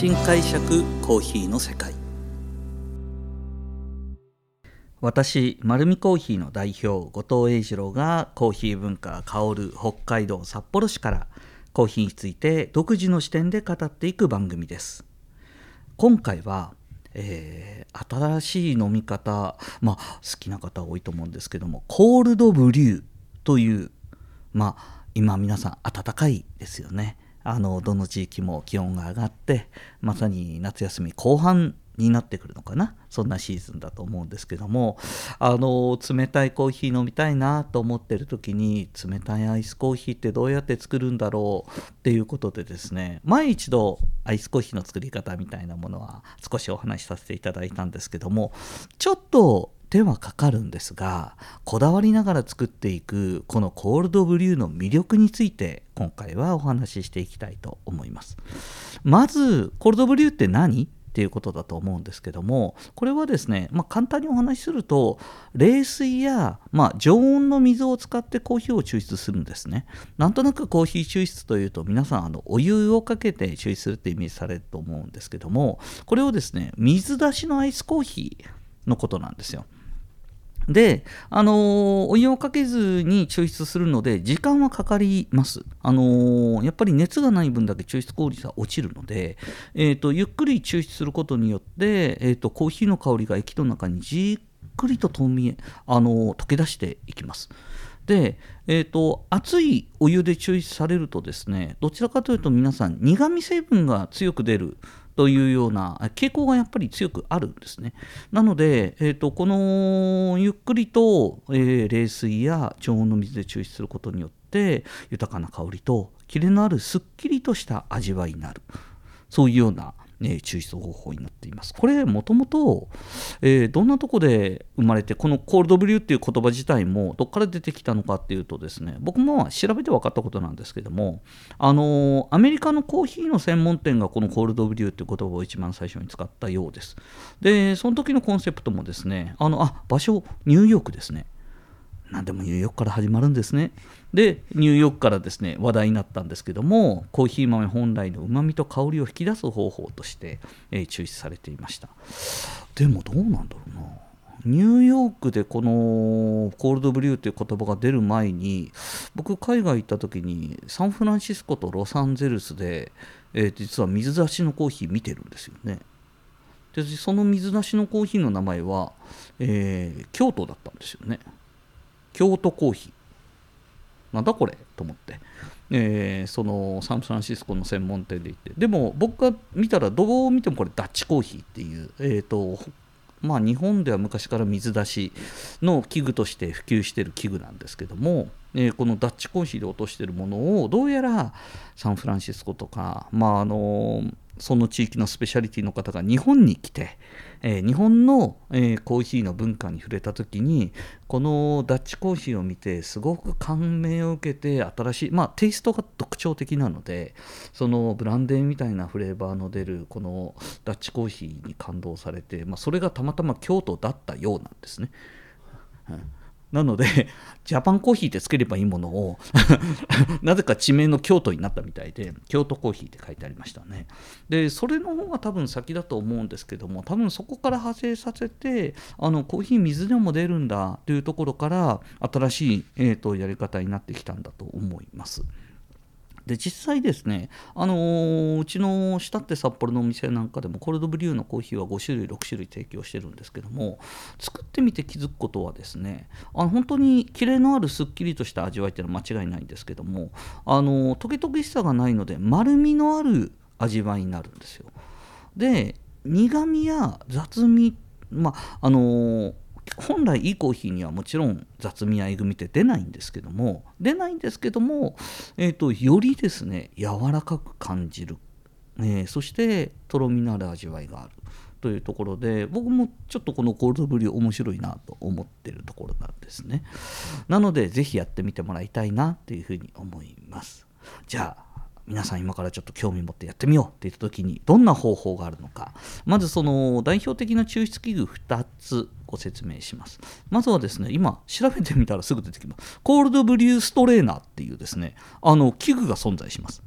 新解釈コーヒーの世界。私丸見コーヒーの代表後藤英二郎がコーヒー文化香る北海道札幌市からコーヒーについて独自の視点で語っていく番組です。今回は、えー、新しい飲み方まあ好きな方多いと思うんですけどもコールドブリューというまあ今皆さん暖かいですよね。あのどの地域も気温が上がってまさに夏休み後半になってくるのかな？そんなシーズンだと思うんですけども。あの冷たいコーヒー飲みたいなと思ってる時に冷たいアイスコーヒーってどうやって作るんだろうっていうことでですね前一度アイスコーヒーの作り方みたいなものは少しお話しさせていただいたんですけどもちょっと手はかかるんですがこだわりながら作っていくこのコールドブリューの魅力について今回はお話ししていきたいと思います。まずコールドブリューって何っていうことだと思うんですけどもこれはですね、まあ、簡単にお話しすると冷水や、まあ、常温の水を使ってコーヒーを抽出するんですね。なんとなくコーヒー抽出というと皆さんあのお湯をかけて抽出するってイメージされると思うんですけどもこれをですね水出しのアイスコーヒーのことなんですよ。で、あのー、お湯をかけずに抽出するので、時間はかかります。あのー、やっぱり熱がない分だけ抽出効率は落ちるので、えーと、ゆっくり抽出することによって、えーと、コーヒーの香りが液の中にじっくりと透明、あのー、溶け出していきます。で、えーと、熱いお湯で抽出されるとですねどちらかというと皆さん苦味成分が強く出るというような傾向がやっぱり強くあるんですね。なので、えーと、このゆっくりと、えー、冷水や常温の水で抽出することによって豊かな香りとキレのあるすっきりとした味わいになるそういうようなね、抽出方法になっています。これもともと、え、どんなとこで生まれてこのコールドブリューっていう言葉自体もどっから出てきたのかっていうとですね僕も調べて分かったことなんですけどもあの、アメリカのコーヒーの専門店がこのコールドブリューっていう言葉を一番最初に使ったようです。でその時のコンセプトもですねあのあ場所ニューヨークですね。何でもニューヨークから始まるんですね。でニューヨークからですね話題になったんですけどもコーヒー豆本来のうまみと香りを引き出す方法として、えー、抽出されていました。でもどうなんだろうな。ニューヨークでこのコールドブリューという言葉が出る前に僕海外行った時にサンフランシスコとロサンゼルスで、えー、実は水出しのコーヒー見てるんですよね。でその水出しのコーヒーの名前は、えー、京都だったんですよね。京都コーヒー。なんだこれと思って、えー、そのサンフランシスコの専門店で行って。でも僕が見たらどう見てもこれダッチコーヒーっていう、えーとまあ、日本では昔から水出しの器具として普及してる器具なんですけども、えー、このダッチコーヒーで落としてるものをどうやらサンフランシスコとか、まあ、あのその地域のスペシャリティの方が日本に来て、えー、日本の、えー、コーヒーの文化に触れた時にこのダッチコーヒーを見てすごく感銘を受けて新しいまあテイストが特徴的なのでそのブランデーみたいなフレーバーの出るこのダッチコーヒーに感動されて、まあ、それがたまたま京都だったようなんですね。うんなので、ジャパンコーヒーってつければいいものを なぜか地名の京都になったみたいで、京都コーヒーって書いてありましたね。で、それの方が多分先だと思うんですけども、多分そこから派生させて、あのコーヒー水でも出るんだというところから、新しい、えーとやり方になってきたんだと思います。で実際ですね、あのー、うちの下って札幌のお店なんかでもコールドブリューのコーヒーは5種類6種類提供してるんですけども作ってみて気づくことはですねあの本当にキレのあるすっきりとした味わいっていうのは間違いないんですけどもあのトゲトゲしさがないので丸みのある味わいになるんですよ。で苦みや雑味まああのー本来いいコーヒーにはもちろん雑味やえぐみって出ないんですけども出ないんですけども、えーと、よりですね柔らかく感じる、えー、そしてとろみのある味わいがあるというところで僕もちょっとこのコールドブリュー面白いなと思ってるところなんですね。なので是非やってみてもらいたいなというふうに思います。じゃあ皆さん今からちょっと興味持ってやってみようって言った時にどんな方法があるのか。まずその代表的な抽出器具2つご説明します。まずはですね今調べてみたらすぐ出てきます。コールドブリューストレーナーっていうですねあの器具が存在します。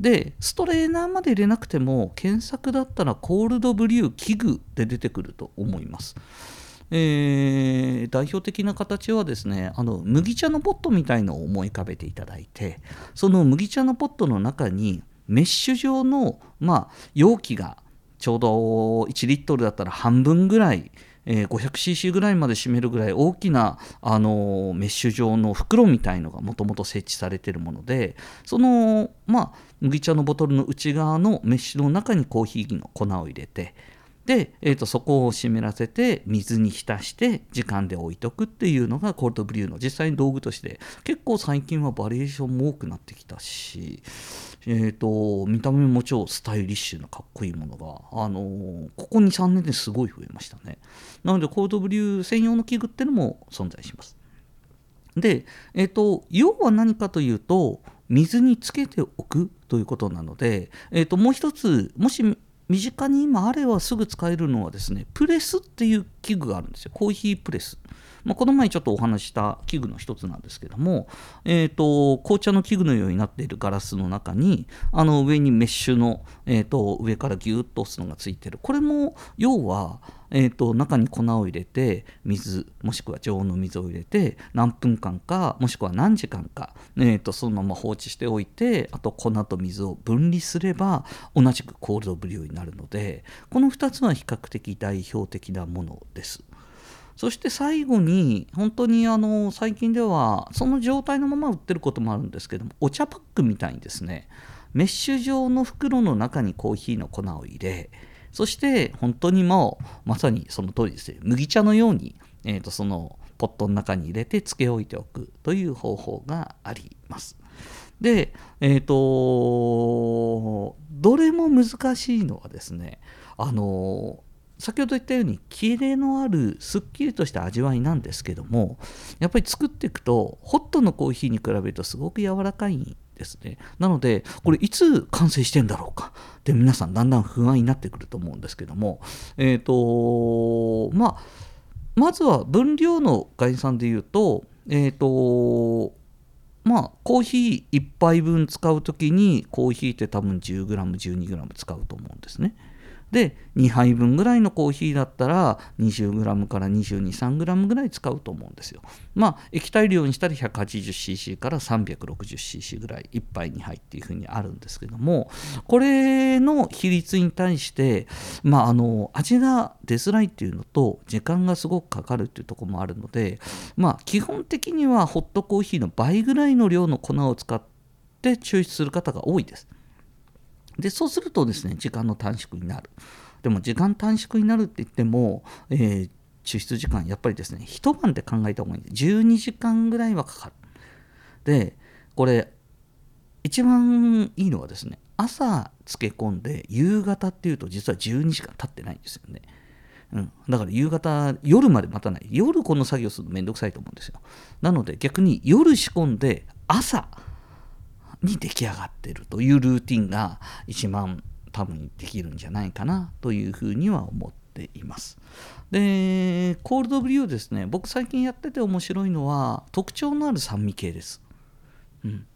でストレーナーまで入れなくても検索だったらコールドブリュー器具で出てくると思います。えー、代表的な形はですねあの麦茶のポットみたいのを思い浮かべていただいてその麦茶のポットの中にメッシュ状の、まあ、容器がちょうど1リットルだったら半分ぐらいえー、500cc ぐらいまで占めるぐらい大きな、あのメッシュ状の袋みたいのがもともと設置されているものでその、まあ、麦茶のボトルの内側のメッシュの中にコーヒーの粉を入れてで、えーと、そこを湿らせて水に浸して時間で置いとくっていうのがコールドブリューの実際に道具として結構最近はバリエーションも多くなってきたし、えーと、見た目も超スタイリッシュなかっこいいものが、あのー、ここ23年ですごい増えましたね。なのでコールドブリュー専用の器具っていうのも存在します。で、えーと、要は何かというと水につけておくということなので、えーともう一つもし身近に今あればすぐ使えるのはですねプレスっていう器具があるんですよ。コーヒープレス、まあ、この前ちょっとお話した器具の一つなんですけども、えーと、紅茶の器具のようになっているガラスの中にあの上にメッシュの、えーと、上からギュッと押すのがついてる。これも要はえーと、中に粉を入れて水もしくは常温の水を入れて何分間かもしくは何時間か、えーと、そのまま放置しておいてあと粉と水を分離すれば同じくコールドブリューになるのでこの2つは比較的代表的なものです。そして最後に本当にあの最近ではその状態のまま売ってることもあるんですけどもお茶パックみたいにですねメッシュ状の袋の中にコーヒーの粉を入れそして本当にもうまさにその通りですね麦茶のように、えー、とそのポットの中に入れて漬け置いておくという方法があります。で、えっ、ー、とどれも難しいのはですねあの先ほど言ったようにキレのあるすっきりとした味わいなんですけどもやっぱり作っていくとホットのコーヒーに比べるとすごく柔らかいんですね。なので、これいつ完成してんだろうかって皆さんだんだん不安になってくると思うんですけども、えっ、ー、と、まあ、まずは分量の概算で言うと、えっ、ー、と、まあ、コーヒー1杯分使う時にコーヒーって多分 10g、12g 使うと思うんですね。で2杯分ぐらいのコーヒーだったら 20g から 22,3g ぐらい使うと思うんですよ。まあ液体量にしたら 180cc から 360cc ぐらい1杯2杯っていうふうにあるんですけどもこれの比率に対して、まあ、あの味が出づらいっていうのと時間がすごくかかるっていうところもあるので、まあ、基本的にはホットコーヒーの倍ぐらいの量の粉を使って抽出する方が多いです。でそうするとですね時間の短縮になる。でも時間短縮になるって言っても、えー、抽出時間やっぱりですね一晩で考えた方がいい。んで12時間ぐらいはかかる。でこれ一番いいのはですね朝漬け込んで夕方っていうと実は12時間経ってないんですよね。うん、だから夕方夜まで待たない。夜この作業するのめんどくさいと思うんですよ。なので逆に夜仕込んで朝に出来上がってるというルーティンが一番多分できるんじゃないかなというふうには思っています。で、コールドブリューですね、僕最近やってて面白いのは特徴のある酸味系です。うん。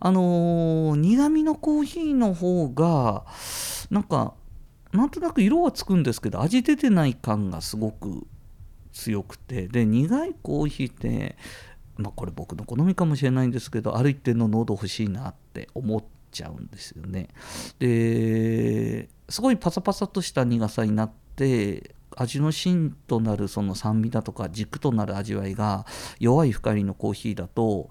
あのー、苦味のコーヒーの方が、なんか、なんとなく色はつくんですけど、味出てない感がすごく強くて、で、苦いコーヒーって、まあ、これ僕の好みかもしれないんですけどある一定の濃度欲しいなって思っちゃうんですよね。ですごいパサパサとした苦さになって味の芯となるその酸味だとか軸となる味わいが弱い深入りのコーヒーだと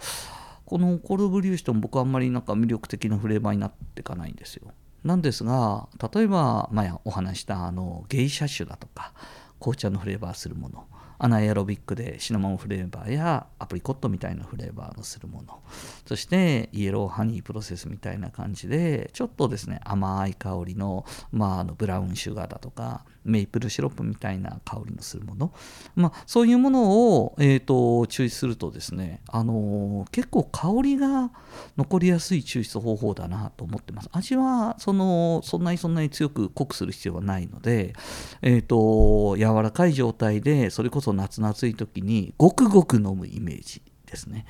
このコールブリューしても僕はあんまりなんか魅力的なフレーバーになっていかないんですよ。なんですが例えば前お話したあのゲイシャ種だとか紅茶のフレーバーするものアナエアロビックでシナモンフレーバーやアプリコットみたいなフレーバーのするもの。そしてイエローハニープロセスみたいな感じでちょっとですね甘い香りの,、まあ、あのブラウンシュガーだとかメイプルシロップみたいな香りのするもの、まあ、そういうものを、えーと、注意するとですね、あのー、結構香りが残りやすい抽出方法だなと思ってます。味はそのそんなにそんなに強く濃くする必要はないので、えーと、柔らかい状態でそれこそ夏夏い時にごくごく飲むイメージですね。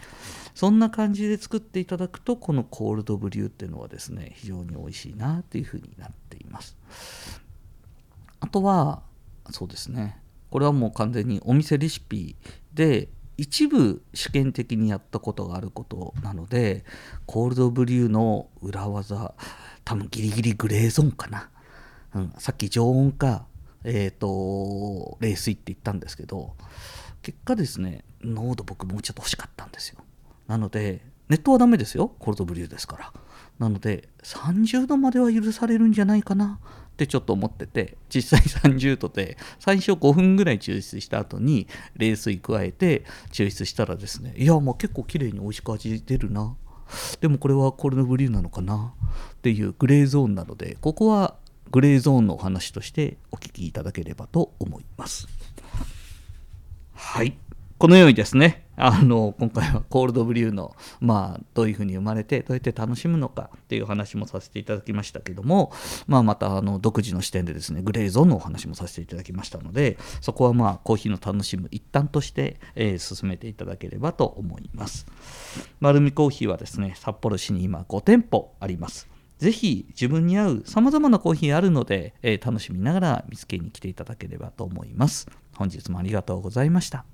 そんな感じで作っていただくとこのコールドブリューっていうのはですね非常に美味しいなっていうふうになっています。あとはそうですね。これはもう完全にお店レシピで一部試験的にやったことがあることなのでコールドブリューの裏技多分ギリギリグレーゾーンかな、うん、さっき常温かえっ、ー、と冷水って言ったんですけど結果ですね濃度僕もうちょっと欲しかったんですよ。なので熱湯はダメですよ。コールドブリューですから。なので30度までは許されるんじゃないかなってちょっと思ってて実際30度で最初5分ぐらい抽出した後に冷水加えて抽出したらですねいやもう結構綺麗に美味しく味出るな。でもこれはコールドブリューなのかなっていうグレーゾーンなのでここはグレーゾーンのお話としてお聞きいただければと思います。はい。このようにですねあの今回はコールドブリューの、まあ、どういうふうに生まれてどうやって楽しむのかっていう話もさせていただきましたけども、まあ、またあの独自の視点でですねグレーゾーンのお話もさせていただきましたのでそこはまあコーヒーの楽しむ一端として、えー、進めていただければと思います丸見コーヒーはですね札幌市に今5店舗ありますぜひ自分に合う様々なコーヒーあるので、えー、楽しみながら見つけに来ていただければと思います。本日もありがとうございました。